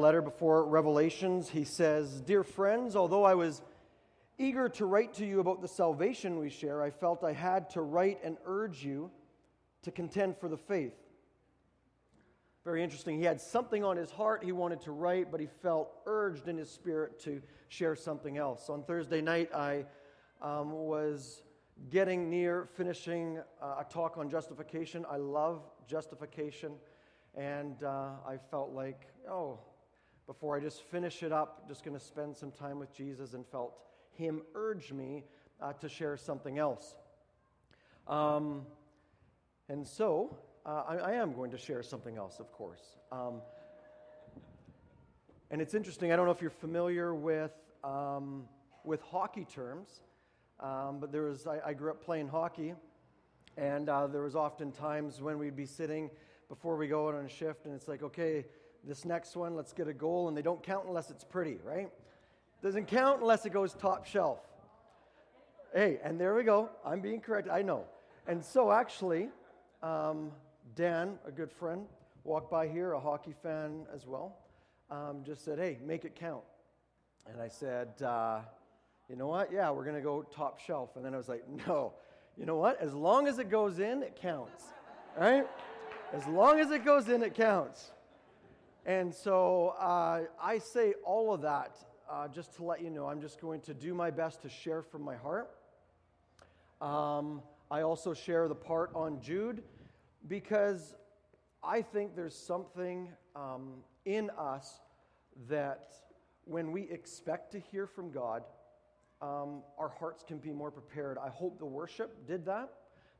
letter before Revelations, he says, Dear friends, although I was eager to write to you about the salvation we share, I felt I had to write and urge you to contend for the faith. Very interesting. He had something on his heart he wanted to write, but he felt urged in his spirit to share something else. On Thursday night, I um, was getting near finishing uh, a talk on justification. I love justification, and uh, I felt like, oh, before I just finish it up, just going to spend some time with Jesus and felt him urge me uh, to share something else. Um, and so uh, I, I, am going to share something else, of course. Um, and it's interesting, I don't know if you're familiar with, um, with hockey terms, um, but there was, I, I, grew up playing hockey, and uh, there was often times when we'd be sitting before we go out on a shift, and it's like, okay, this next one, let's get a goal, and they don't count unless it's pretty, right? Doesn't count unless it goes top shelf. Hey, and there we go. I'm being corrected. I know. And so, actually, um, Dan, a good friend, walked by here, a hockey fan as well, um, just said, hey, make it count. And I said, uh, you know what? Yeah, we're going to go top shelf. And then I was like, no. You know what? As long as it goes in, it counts. Right? As long as it goes in, it counts. And so uh, I say all of that uh, just to let you know I'm just going to do my best to share from my heart. Um, I also share the part on Jude because I think there's something um, in us that when we expect to hear from God, um, our hearts can be more prepared. I hope the worship did that,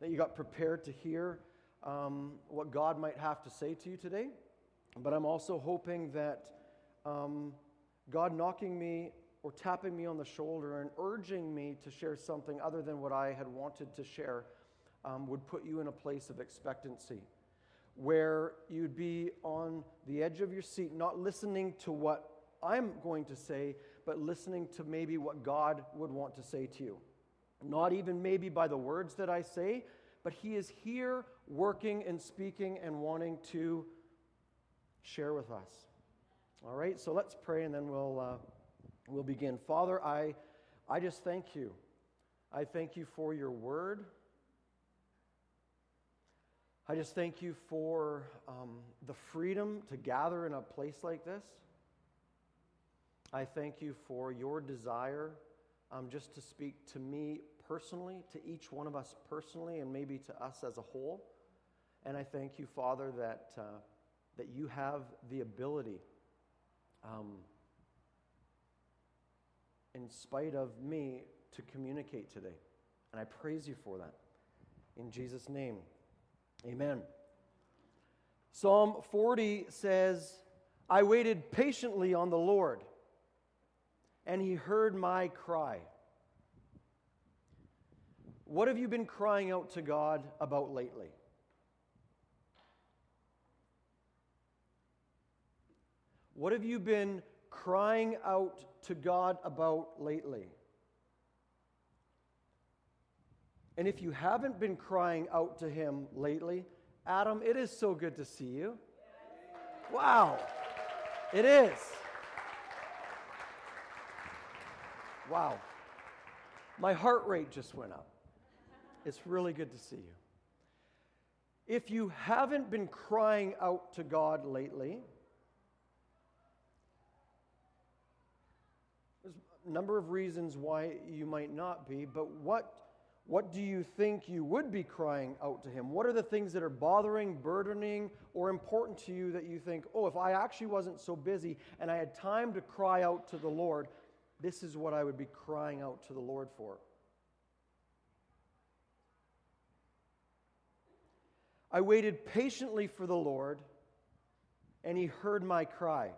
that you got prepared to hear um, what God might have to say to you today. But I'm also hoping that um, God knocking me or tapping me on the shoulder and urging me to share something other than what I had wanted to share um, would put you in a place of expectancy where you'd be on the edge of your seat, not listening to what I'm going to say, but listening to maybe what God would want to say to you. Not even maybe by the words that I say, but He is here working and speaking and wanting to share with us. All right, so let's pray and then we'll, uh, we'll begin. Father, I, I just thank you. I thank you for your word. I just thank you for um, the freedom to gather in a place like this. I thank you for your desire um, just to speak to me personally, to each one of us personally, and maybe to us as a whole. And I thank you, Father, that. Uh, that you have the ability, um, in spite of me, to communicate today. And I praise you for that. In Jesus' name, amen. Psalm 40 says, I waited patiently on the Lord, and he heard my cry. What have you been crying out to God about lately? What have you been crying out to God about lately? And if you haven't been crying out to Him lately, Adam, it is so good to see you. Wow, it is. Wow. My heart rate just went up. It's really good to see you. If you haven't been crying out to God lately, number of reasons why you might not be, but what, what do you think you would be crying out to Him? What are the things that are bothering, burdening, or important to you that you think, oh, if I actually wasn't so busy and I had time to cry out to the Lord, this is what I would be crying out to the Lord for? I waited patiently for the Lord, and He heard my cry.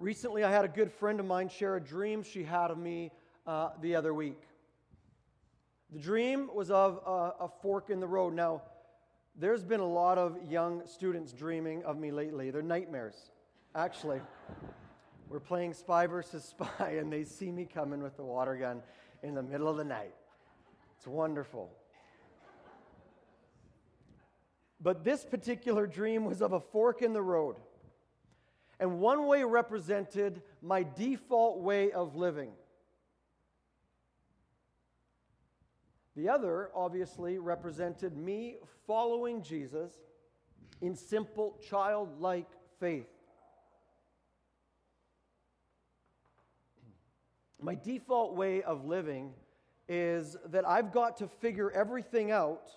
Recently, I had a good friend of mine share a dream she had of me uh, the other week. The dream was of a, a fork in the road. Now, there's been a lot of young students dreaming of me lately. They're nightmares, actually. We're playing spy versus spy, and they see me coming with the water gun in the middle of the night. It's wonderful. But this particular dream was of a fork in the road. And one way represented my default way of living. The other, obviously, represented me following Jesus in simple, childlike faith. My default way of living is that I've got to figure everything out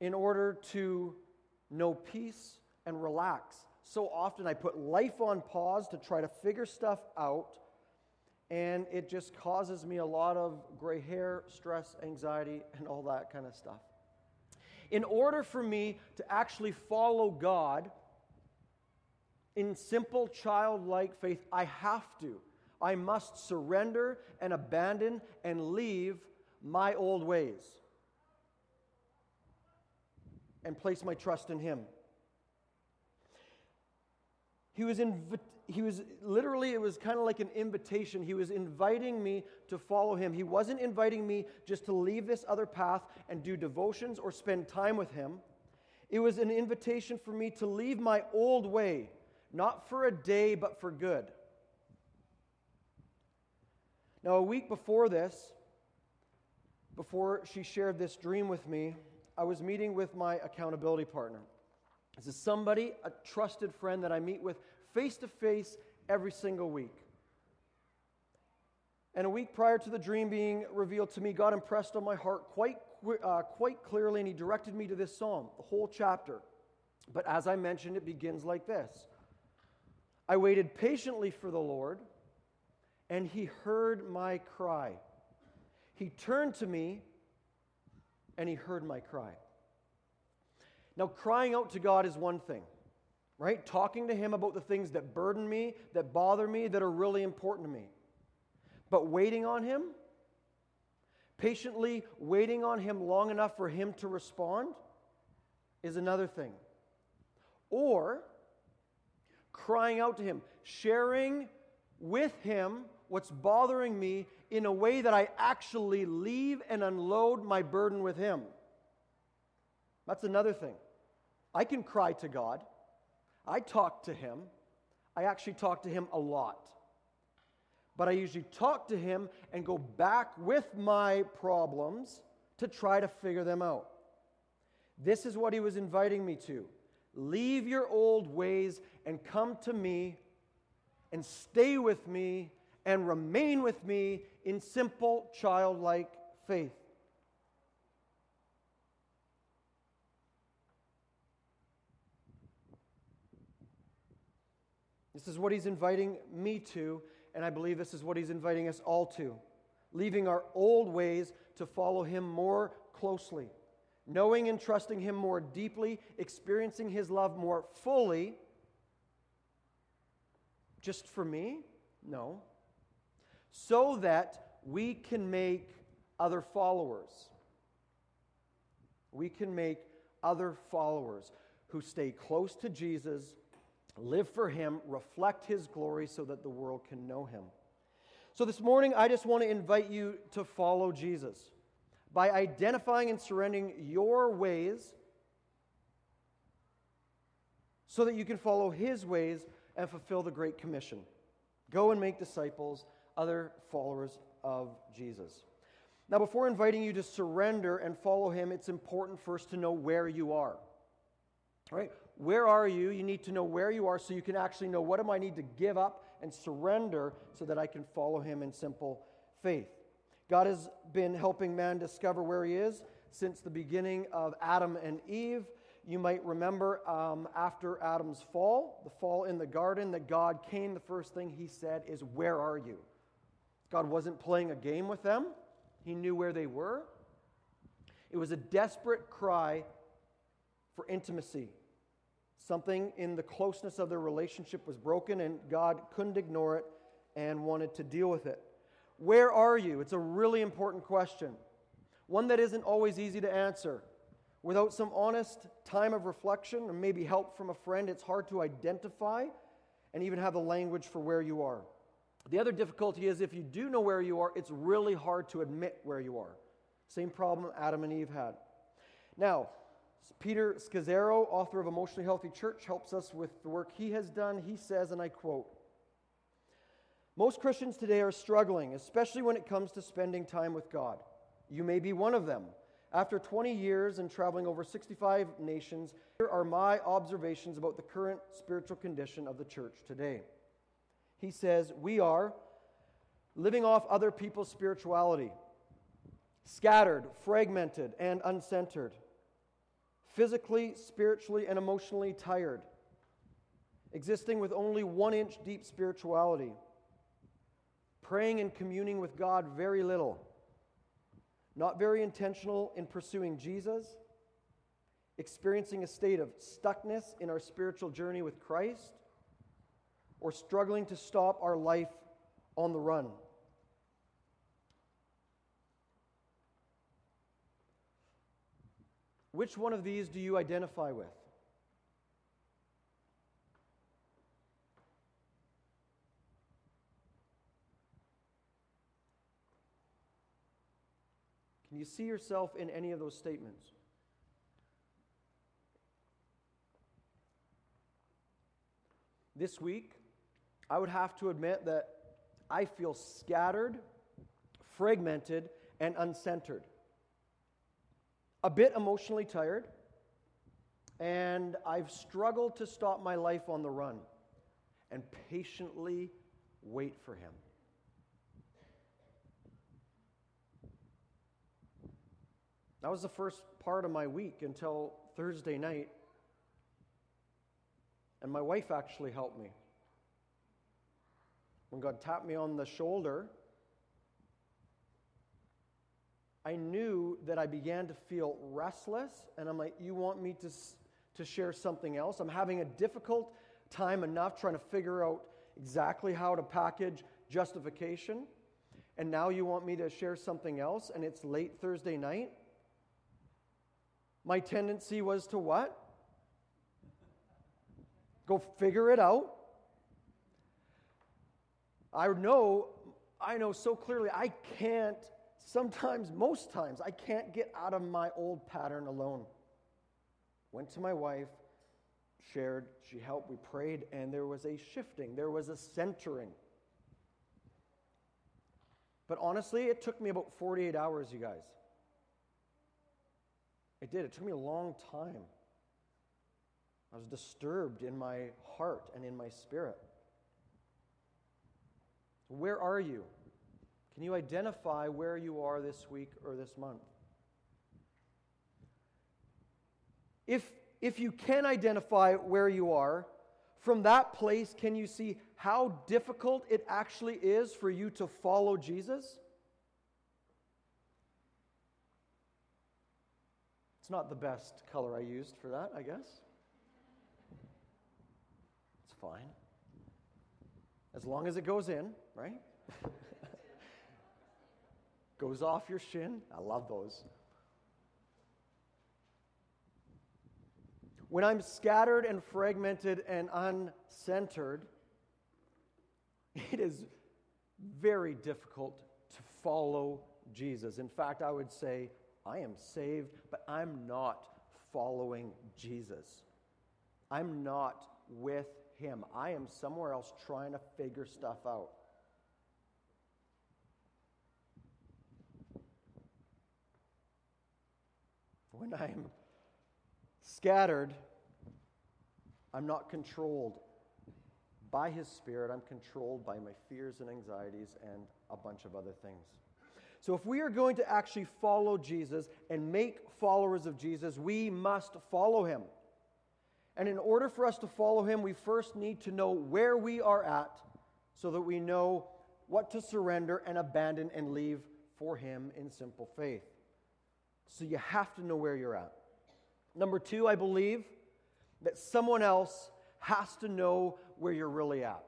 in order to know peace and relax. So often I put life on pause to try to figure stuff out, and it just causes me a lot of gray hair, stress, anxiety, and all that kind of stuff. In order for me to actually follow God in simple childlike faith, I have to. I must surrender and abandon and leave my old ways and place my trust in Him. He was, inv- he was literally, it was kind of like an invitation. He was inviting me to follow him. He wasn't inviting me just to leave this other path and do devotions or spend time with him. It was an invitation for me to leave my old way, not for a day, but for good. Now, a week before this, before she shared this dream with me, I was meeting with my accountability partner. This is somebody, a trusted friend that I meet with face to face every single week. And a week prior to the dream being revealed to me, God impressed on my heart quite, uh, quite clearly, and He directed me to this psalm, the whole chapter. But as I mentioned, it begins like this I waited patiently for the Lord, and He heard my cry. He turned to me, and He heard my cry. Now, crying out to God is one thing, right? Talking to Him about the things that burden me, that bother me, that are really important to me. But waiting on Him, patiently waiting on Him long enough for Him to respond, is another thing. Or crying out to Him, sharing with Him what's bothering me in a way that I actually leave and unload my burden with Him. That's another thing. I can cry to God. I talk to Him. I actually talk to Him a lot. But I usually talk to Him and go back with my problems to try to figure them out. This is what He was inviting me to. Leave your old ways and come to me and stay with me and remain with me in simple childlike faith. This is what he's inviting me to, and I believe this is what he's inviting us all to. Leaving our old ways to follow him more closely, knowing and trusting him more deeply, experiencing his love more fully. Just for me? No. So that we can make other followers. We can make other followers who stay close to Jesus live for Him, reflect His glory so that the world can know Him. So this morning, I just want to invite you to follow Jesus by identifying and surrendering your ways so that you can follow His ways and fulfill the Great Commission. Go and make disciples, other followers of Jesus. Now, before inviting you to surrender and follow Him, it's important first to know where you are. Right? Where are you? You need to know where you are so you can actually know what do I need to give up and surrender so that I can follow him in simple faith. God has been helping man discover where he is since the beginning of Adam and Eve. You might remember um, after Adam's fall, the fall in the garden, that God came. The first thing he said is, Where are you? God wasn't playing a game with them, he knew where they were. It was a desperate cry for intimacy. Something in the closeness of their relationship was broken, and God couldn't ignore it and wanted to deal with it. Where are you? It's a really important question, one that isn't always easy to answer. Without some honest time of reflection or maybe help from a friend, it's hard to identify and even have the language for where you are. The other difficulty is if you do know where you are, it's really hard to admit where you are. Same problem Adam and Eve had. Now, Peter Scazzero, author of Emotionally Healthy Church, helps us with the work he has done. He says, and I quote Most Christians today are struggling, especially when it comes to spending time with God. You may be one of them. After 20 years and traveling over 65 nations, here are my observations about the current spiritual condition of the church today. He says, We are living off other people's spirituality, scattered, fragmented, and uncentered, physically, spiritually, and emotionally tired, existing with only one inch deep spirituality, praying and communing with God very little not very intentional in pursuing Jesus, experiencing a state of stuckness in our spiritual journey with Christ, or struggling to stop our life on the run. Which one of these do you identify with? Can you see yourself in any of those statements? This week, I would have to admit that I feel scattered, fragmented, and uncentered. A bit emotionally tired, and I've struggled to stop my life on the run and patiently wait for Him. That was the first part of my week until Thursday night. And my wife actually helped me. When God tapped me on the shoulder, I knew that I began to feel restless, and I'm like, You want me to, to share something else? I'm having a difficult time enough trying to figure out exactly how to package justification, and now you want me to share something else, and it's late Thursday night? my tendency was to what? Go figure it out. I know, I know so clearly I can't, sometimes, most times, I can't get out of my old pattern alone. Went to my wife, shared, she helped, we prayed, and there was a shifting, there was a centering. But honestly, it took me about 48 hours, you guys. It did. It took me a long time. I was disturbed in my heart and in my spirit. Where are you? Can you identify where you are this week or this month? If, if you can identify where you are, from that place, can you see how difficult it actually is for you to follow Jesus? It's not the best color I used for that, I guess. It's fine. As long as it goes in, right? goes off your shin. I love those. When I'm scattered and fragmented and uncentered, it is very difficult to follow Jesus. In fact, I would say I am saved, but I'm not following Jesus. I'm not with him. I am somewhere else trying to figure stuff out. When I'm scattered, I'm not controlled by His Spirit. I'm controlled by my fears and anxieties and a bunch of other things. So, if we are going to actually follow Jesus and make followers of Jesus, we must follow him. And in order for us to follow him, we first need to know where we are at so that we know what to surrender and abandon and leave for him in simple faith. So, you have to know where you're at. Number two, I believe that someone else has to know where you're really at.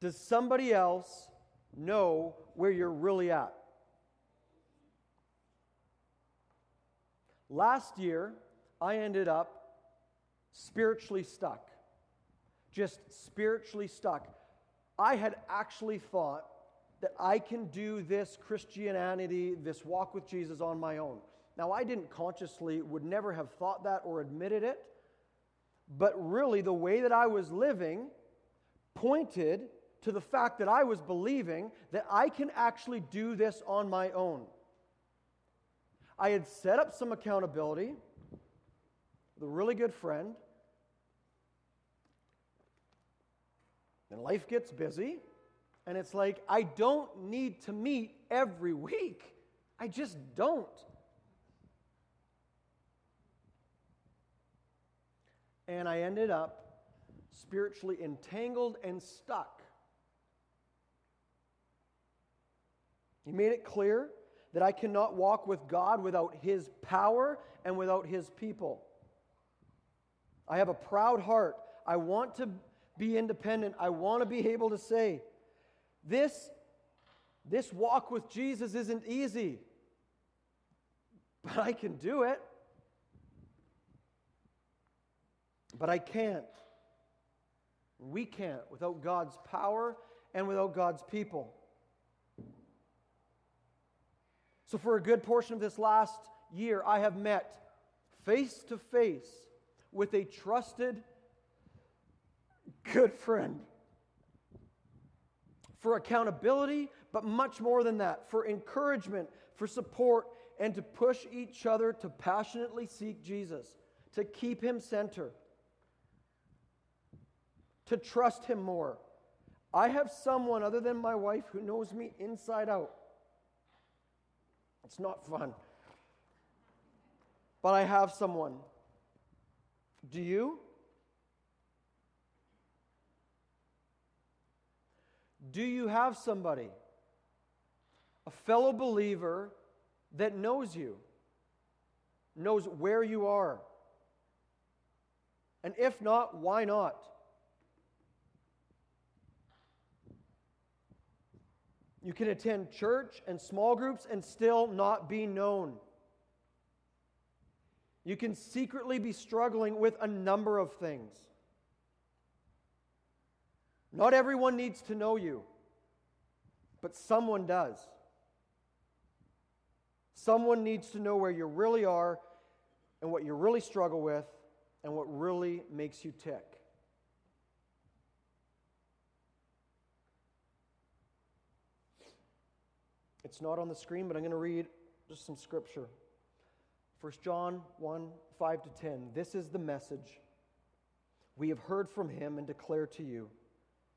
Does somebody else know where you're really at? Last year, I ended up spiritually stuck. Just spiritually stuck. I had actually thought that I can do this Christianity, this walk with Jesus on my own. Now, I didn't consciously, would never have thought that or admitted it, but really the way that I was living pointed to the fact that I was believing that I can actually do this on my own. I had set up some accountability with a really good friend. And life gets busy. And it's like, I don't need to meet every week. I just don't. And I ended up spiritually entangled and stuck. He made it clear that I cannot walk with God without His power and without His people. I have a proud heart. I want to be independent. I want to be able to say, this, this walk with Jesus isn't easy, but I can do it. But I can't. We can't without God's power and without God's people. So, for a good portion of this last year, I have met face to face with a trusted, good friend for accountability, but much more than that, for encouragement, for support, and to push each other to passionately seek Jesus, to keep Him center, to trust Him more. I have someone other than my wife who knows me inside out. It's not fun. But I have someone. Do you? Do you have somebody, a fellow believer that knows you, knows where you are? And if not, why not? You can attend church and small groups and still not be known. You can secretly be struggling with a number of things. Not everyone needs to know you, but someone does. Someone needs to know where you really are and what you really struggle with and what really makes you tick. It's not on the screen, but I'm going to read just some scripture. 1 John 1 5 to 10. This is the message we have heard from him and declare to you.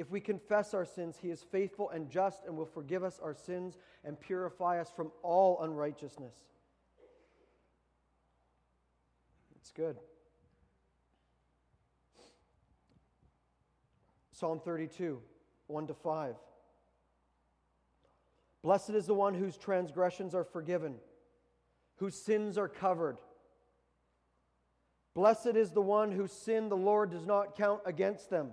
If we confess our sins, he is faithful and just and will forgive us our sins and purify us from all unrighteousness. It's good. Psalm 32, 1 to 5. Blessed is the one whose transgressions are forgiven, whose sins are covered. Blessed is the one whose sin the Lord does not count against them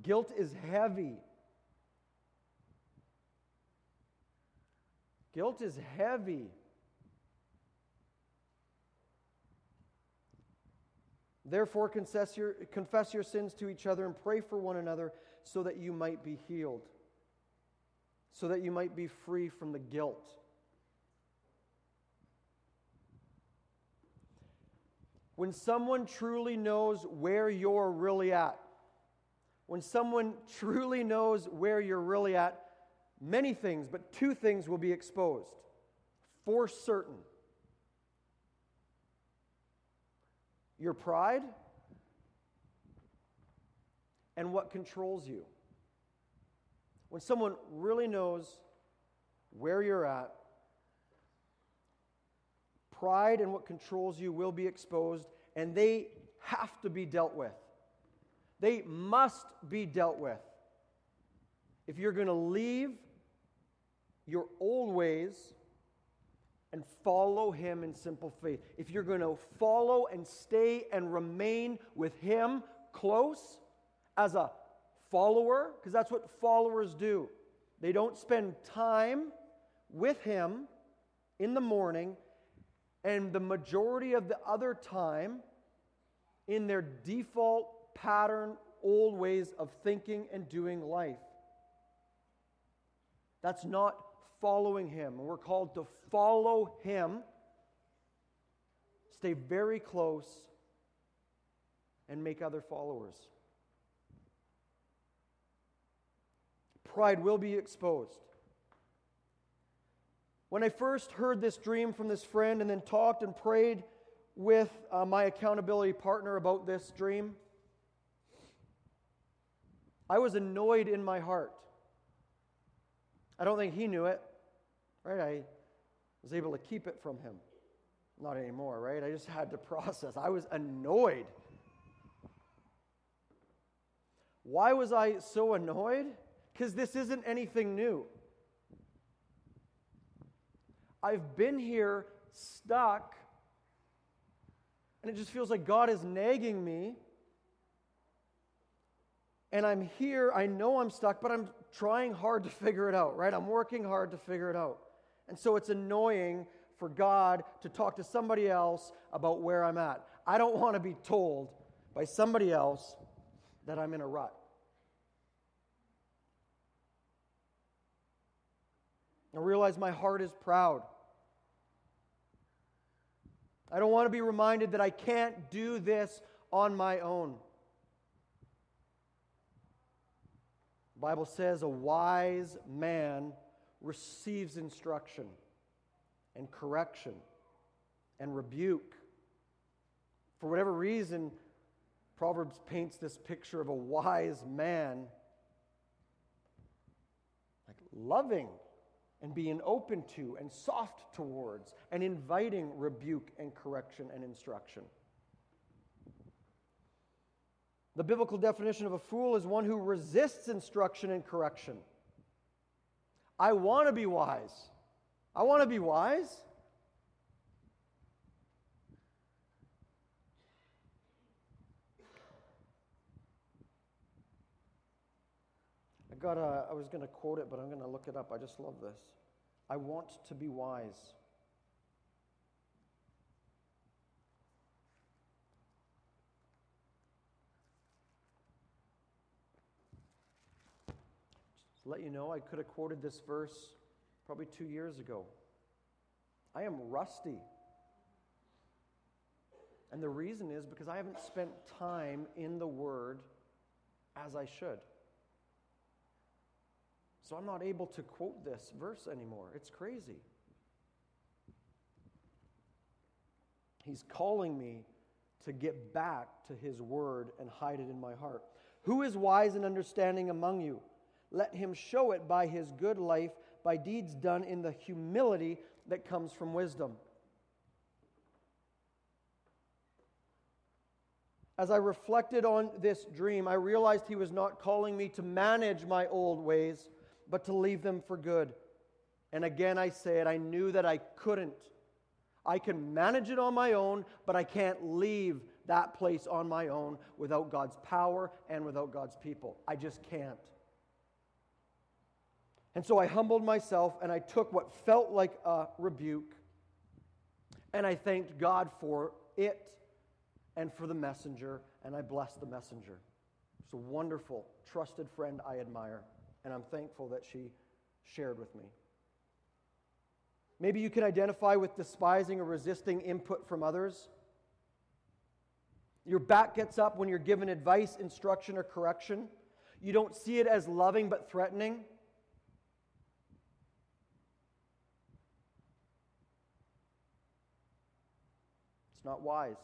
Guilt is heavy. Guilt is heavy. Therefore, confess your, confess your sins to each other and pray for one another so that you might be healed, so that you might be free from the guilt. When someone truly knows where you're really at, when someone truly knows where you're really at, many things, but two things will be exposed for certain your pride and what controls you. When someone really knows where you're at, pride and what controls you will be exposed, and they have to be dealt with. They must be dealt with. If you're going to leave your old ways and follow Him in simple faith, if you're going to follow and stay and remain with Him close as a follower, because that's what followers do, they don't spend time with Him in the morning and the majority of the other time in their default pattern, old ways of thinking and doing life. That's not following Him. We're called to follow Him, stay very close, and make other followers. Pride will be exposed. When I first heard this dream from this friend and then talked and prayed with uh, my accountability partner about this dream, I was annoyed in my heart. I don't think he knew it, right? I was able to keep it from him. Not anymore, right? I just had to process. I was annoyed. Why was I so annoyed? Because this isn't anything new. I've been here stuck, and it just feels like God is nagging me. And I'm here, I know I'm stuck, but I'm trying hard to figure it out, right? I'm working hard to figure it out. And so it's annoying for God to talk to somebody else about where I'm at. I don't want to be told by somebody else that I'm in a rut. I realize my heart is proud. I don't want to be reminded that I can't do this on my own. Bible says a wise man receives instruction and correction and rebuke. For whatever reason, Proverbs paints this picture of a wise man like loving and being open to and soft towards and inviting rebuke and correction and instruction. The biblical definition of a fool is one who resists instruction and correction. I want to be wise. I want to be wise. I got a, I was going to quote it, but I'm going to look it up. I just love this. I want to be wise. To let you know, I could have quoted this verse probably two years ago. I am rusty. And the reason is because I haven't spent time in the Word as I should. So I'm not able to quote this verse anymore. It's crazy. He's calling me to get back to his word and hide it in my heart. Who is wise and understanding among you? Let him show it by his good life, by deeds done in the humility that comes from wisdom. As I reflected on this dream, I realized he was not calling me to manage my old ways but to leave them for good. And again, I say it, I knew that I couldn't. I can manage it on my own, but I can't leave that place on my own without God's power and without God's people. I just can't. And so I humbled myself and I took what felt like a rebuke and I thanked God for it and for the messenger, and I blessed the messenger. It's a wonderful, trusted friend I admire and I'm thankful that she shared with me. Maybe you can identify with despising or resisting input from others. Your back gets up when you're given advice, instruction, or correction. You don't see it as loving but threatening. It's not wise.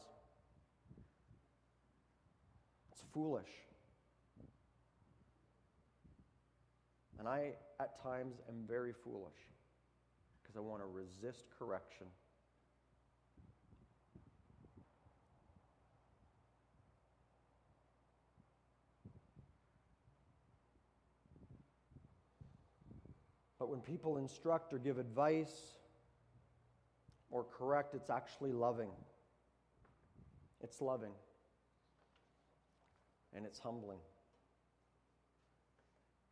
It's foolish. And I, at times, am very foolish because I want to resist correction. But when people instruct or give advice or correct, it's actually loving. It's loving. And it's humbling.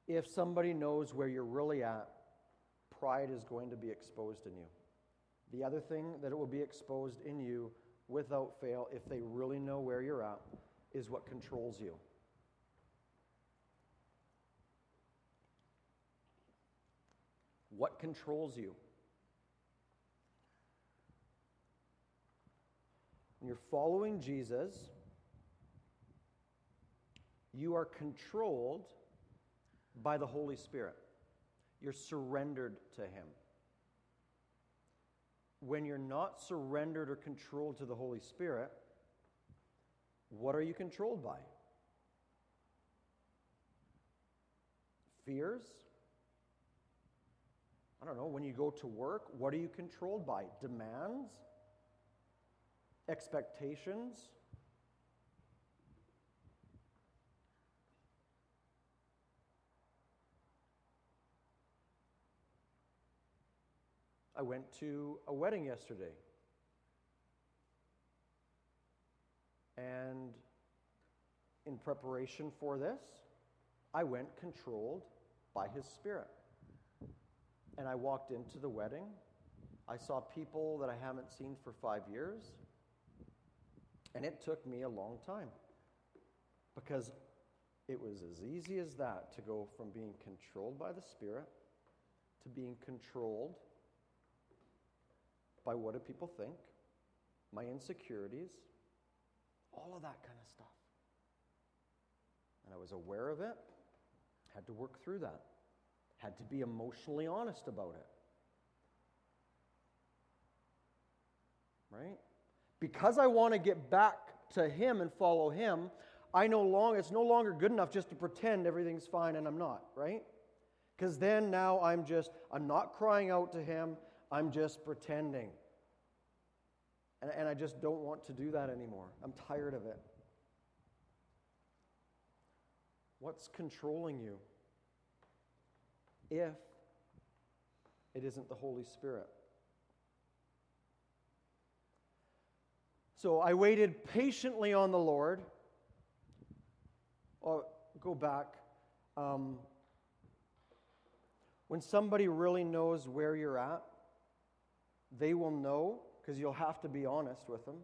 If somebody knows where you're really at, pride is going to be exposed in you. The other thing that it will be exposed in you without fail, if they really know where you're at, is what controls you. What controls you? When you're following Jesus, you are controlled by the Holy Spirit. You're surrendered to Him. When you're not surrendered or controlled to the Holy Spirit, what are you controlled by? Fears? I don't know, when you go to work, what are you controlled by? Demands? Expectations? I went to a wedding yesterday. And in preparation for this, I went controlled by His Spirit. And I walked into the wedding. I saw people that I haven't seen for five years. And it took me a long time because it was as easy as that to go from being controlled by the Spirit to being controlled by what do people think, my insecurities, all of that kind of stuff. And I was aware of it, had to work through that, had to be emotionally honest about it. Right? Because I want to get back to Him and follow Him, I no longer, it's no longer good enough just to pretend everything's fine and I'm not, right? Because then now I'm just, I'm not crying out to Him, I'm just pretending. And, and I just don't want to do that anymore. I'm tired of it. What's controlling you if it isn't the Holy Spirit? So I waited patiently on the Lord. Oh, go back. Um, when somebody really knows where you're at, they will know, because you'll have to be honest with them.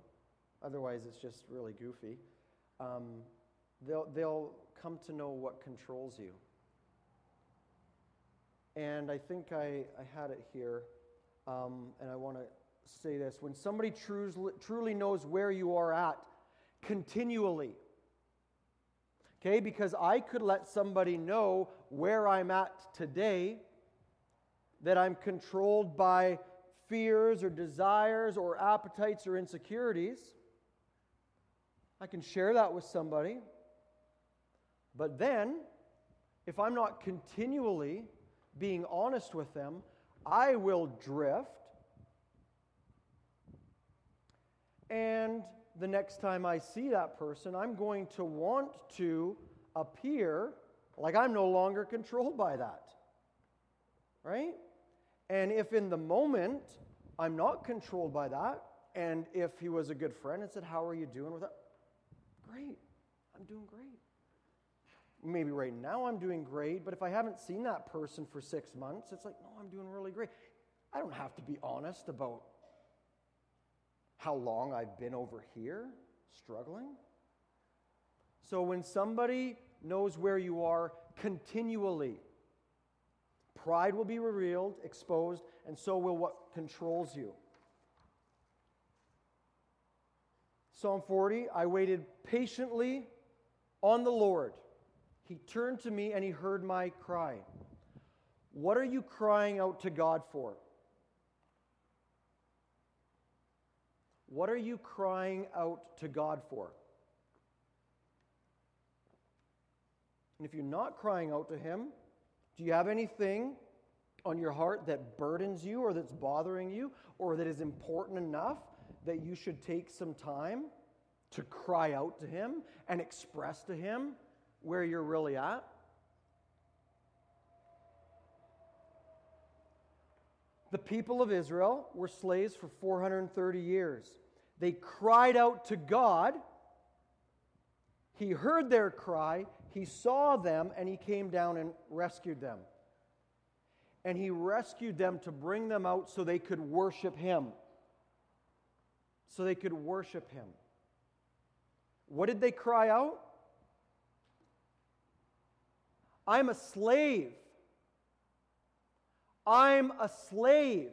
Otherwise, it's just really goofy. Um, they'll, they'll come to know what controls you. And I think I, I had it here, um, and I want to say this. When somebody truly, knows where you are at continually, okay, because I could let somebody know where I'm at today, that I'm controlled by fears or desires or appetites or insecurities. I can share that with somebody. But then, if I'm not continually being honest with them, I will drift. And the next time I see that person, I'm going to want to appear like I'm no longer controlled by that. Right? And if in the moment I'm not controlled by that, and if he was a good friend and said, How are you doing with that? Great. I'm doing great. Maybe right now I'm doing great, but if I haven't seen that person for six months, it's like, No, I'm doing really great. I don't have to be honest about how long I've been over here struggling. So when somebody knows where you are continually, Pride will be revealed, exposed, and so will what controls you. Psalm 40 I waited patiently on the Lord. He turned to me and he heard my cry. What are you crying out to God for? What are you crying out to God for? And if you're not crying out to Him, do you have anything on your heart that burdens you or that's bothering you or that is important enough that you should take some time to cry out to Him and express to Him where you're really at? The people of Israel were slaves for 430 years. They cried out to God. He heard their cry, He saw them, and He came down and rescued them. And He rescued them to bring them out so they could worship Him. So they could worship Him. What did they cry out? I'm a slave. I'm a slave.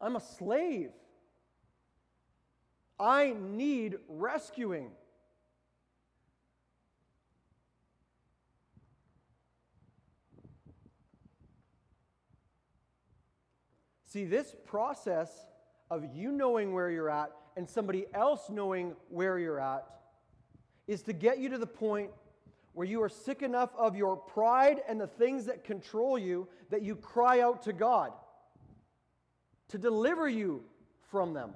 I'm a slave. I need rescuing. See, this process of you knowing where you're at and somebody else knowing where you're at is to get you to the point where you are sick enough of your pride and the things that control you that you cry out to God to deliver you from them.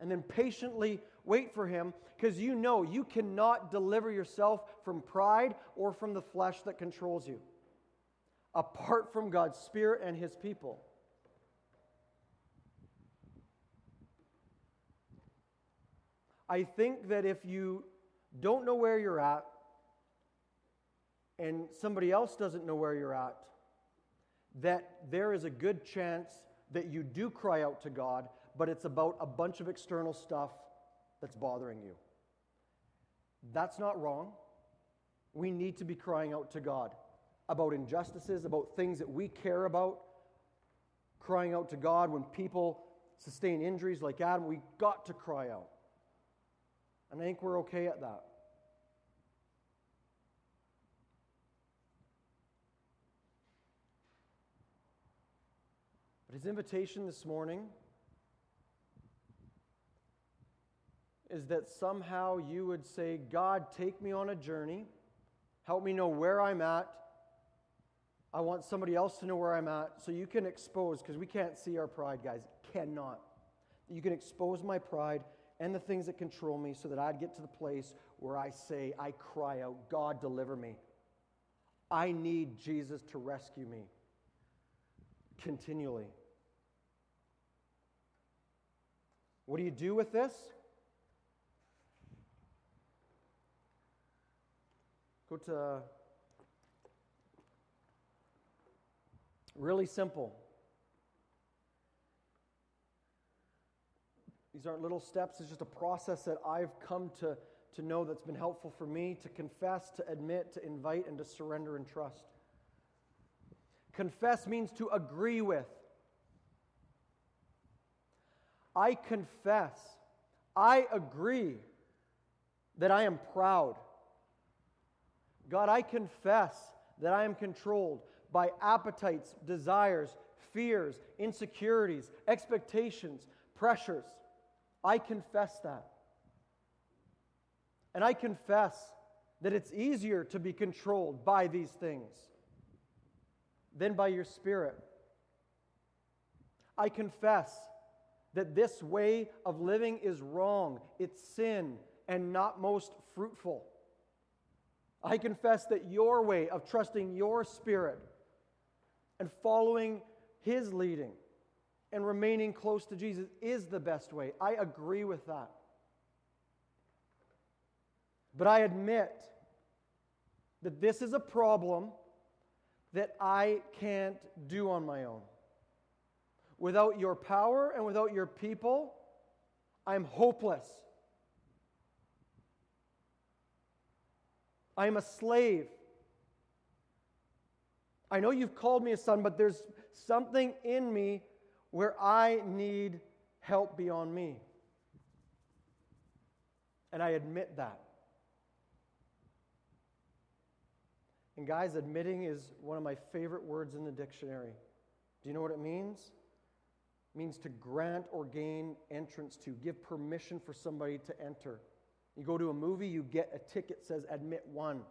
And then patiently wait for Him because you know you cannot deliver yourself from pride or from the flesh that controls you apart from God's Spirit and His people. I think that if you don't know where you're at and somebody else doesn't know where you're at, that there is a good chance that you do cry out to God, but it's about a bunch of external stuff that's bothering you. That's not wrong. We need to be crying out to God about injustices, about things that we care about, crying out to God when people sustain injuries like Adam. We got to cry out. And I think we're okay at that. But his invitation this morning is that somehow you would say, God, take me on a journey. Help me know where I'm at. I want somebody else to know where I'm at so you can expose, because we can't see our pride, guys. Cannot. You can expose my pride and the things that control me so that I'd get to the place where I say, I cry out, God, deliver me. I need Jesus to rescue me continually. What do you do with this? Go to really simple. These aren't little steps, it's just a process that I've come to, to know that's been helpful for me to confess, to admit, to invite, and to surrender and trust. Confess means to agree with. I confess, I agree that I am proud. God, I confess that I am controlled by appetites, desires, fears, insecurities, expectations, pressures. I confess that. And I confess that it's easier to be controlled by these things than by your spirit. I confess that this way of living is wrong, it's sin, and not most fruitful. I confess that your way of trusting your spirit and following his leading and remaining close to Jesus is the best way. I agree with that. But I admit that this is a problem that I can't do on my own. Without your power and without your people, I'm hopeless. I am a slave. I know you've called me a son, but there's something in me where I need help beyond me. And I admit that. And guys, admitting is one of my favorite words in the dictionary. Do you know what it means? Means to grant or gain entrance to, give permission for somebody to enter. You go to a movie, you get a ticket says admit one.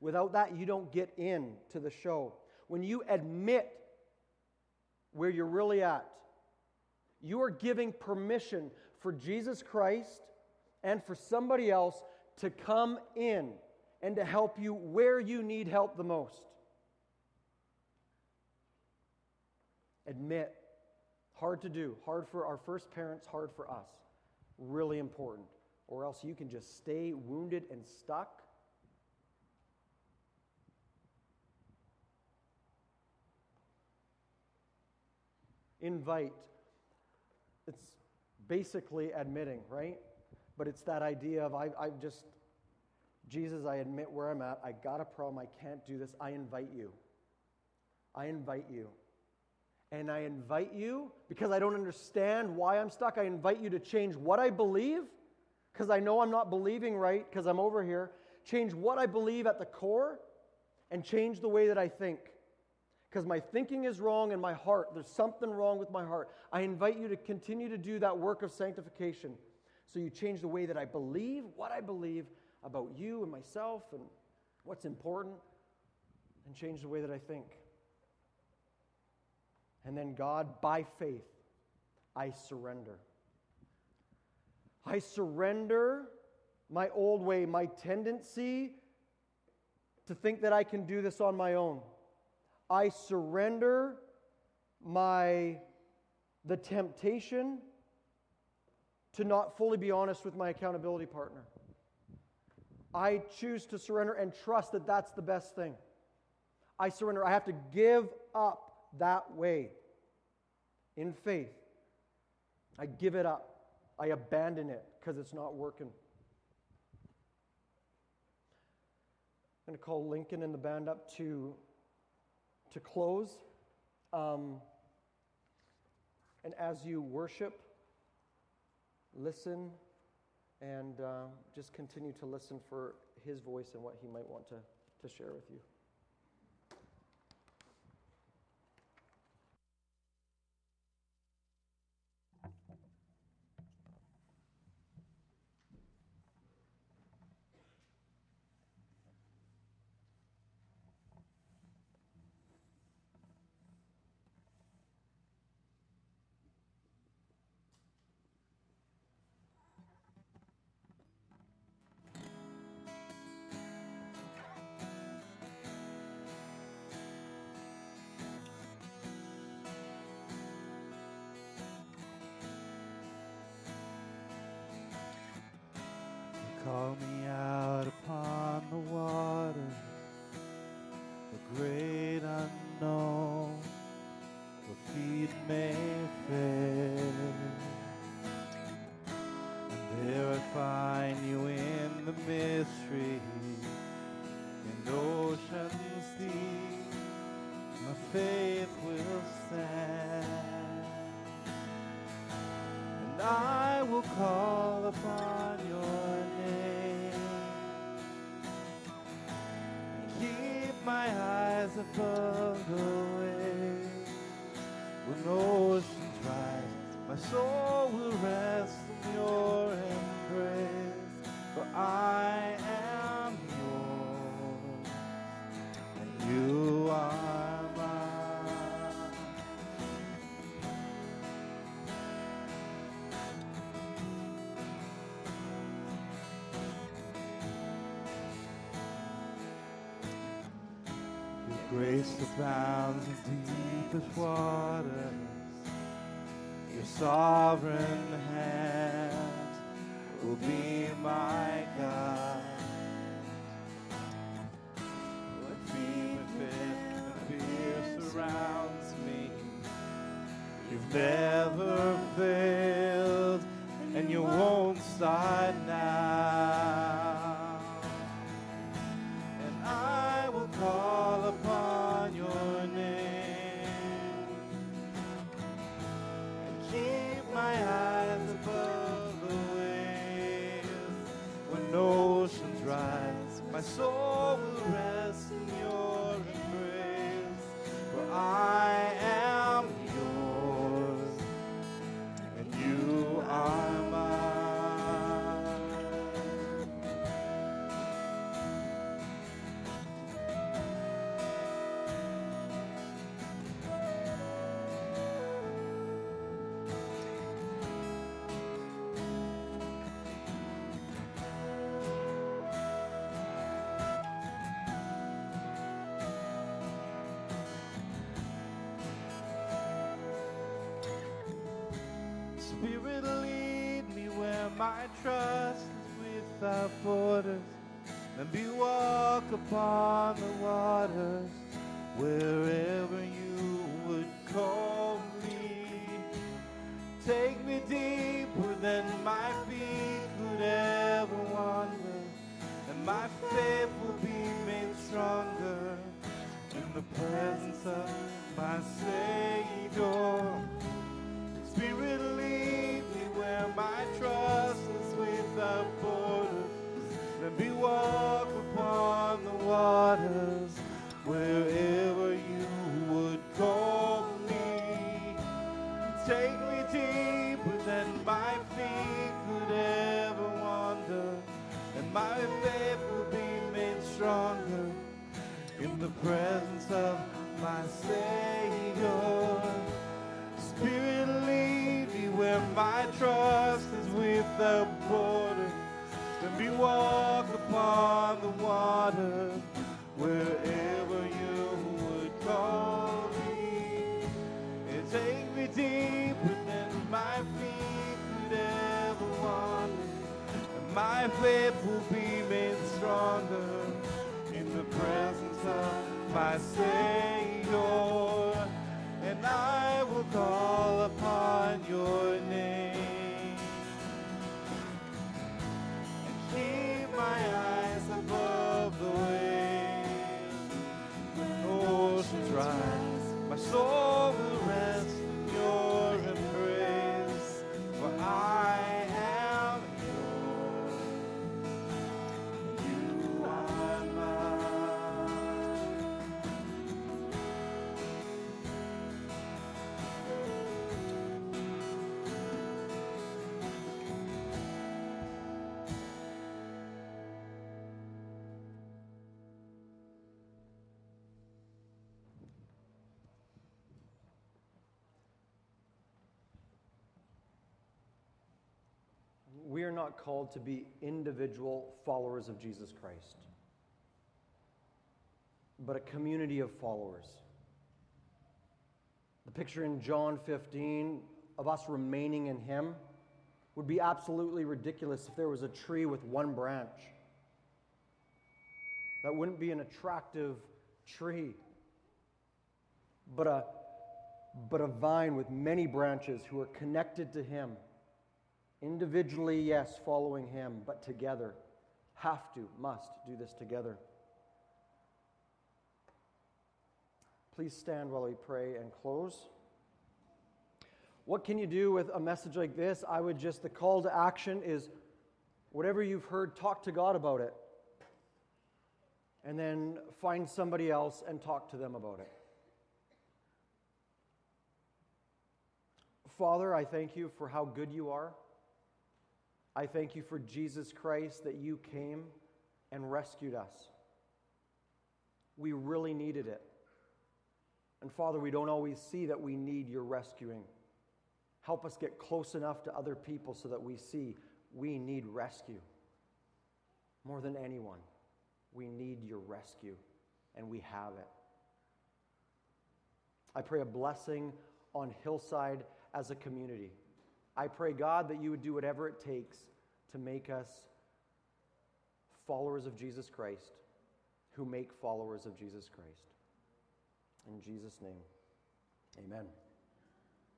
Without that, you don't get in to the show. When you admit where you're really at, you are giving permission for Jesus Christ and for somebody else to come in and to help you where you need help the most. Admit. Hard to do. Hard for our first parents, hard for us. Really important. Or else you can just stay wounded and stuck. Invite. It's basically admitting, right? But it's that idea of I, I just, Jesus, I admit where I'm at. I got a problem. I can't do this. I invite you. I invite you. And I invite you, because I don't understand why I'm stuck, I invite you to change what I believe, because I know I'm not believing right, because I'm over here. Change what I believe at the core, and change the way that I think. Because my thinking is wrong and my heart, there's something wrong with my heart. I invite you to continue to do that work of sanctification. So you change the way that I believe, what I believe about you and myself and what's important, and change the way that I think. And then, God, by faith, I surrender. I surrender my old way, my tendency to think that I can do this on my own. I surrender my the temptation to not fully be honest with my accountability partner. I choose to surrender and trust that that's the best thing. I surrender. I have to give up that way in faith. I give it up. I abandon it because it's not working. I'm going to call Lincoln and the band up to, to close. Um, and as you worship, listen and uh, just continue to listen for his voice and what he might want to, to share with you. Grace abounds in deepest waters. Your sovereign hand will be my guide. Lead me where my trust is without borders. Let me walk upon the waters wherever you would call me. Take me deeper than my feet could ever wander, and my faith will be made stronger in the presence of my Savior. Waters wherever you would call me. Take me deeper than my feet could ever wander, and my faith will be made stronger in the presence of my Savior. Spirit, lead me where my trust is without borders. and me walk upon the water wherever you would call me. And take me deeper than my feet could ever wander. And my faith will be made stronger in the presence of my Savior. Called to be individual followers of Jesus Christ, but a community of followers. The picture in John 15 of us remaining in Him would be absolutely ridiculous if there was a tree with one branch. That wouldn't be an attractive tree, but a, but a vine with many branches who are connected to Him. Individually, yes, following Him, but together. Have to, must do this together. Please stand while we pray and close. What can you do with a message like this? I would just, the call to action is whatever you've heard, talk to God about it. And then find somebody else and talk to them about it. Father, I thank you for how good you are. I thank you for Jesus Christ that you came and rescued us. We really needed it. And Father, we don't always see that we need your rescuing. Help us get close enough to other people so that we see we need rescue. More than anyone, we need your rescue, and we have it. I pray a blessing on Hillside as a community. I pray, God, that you would do whatever it takes to make us followers of Jesus Christ who make followers of Jesus Christ. In Jesus' name, amen.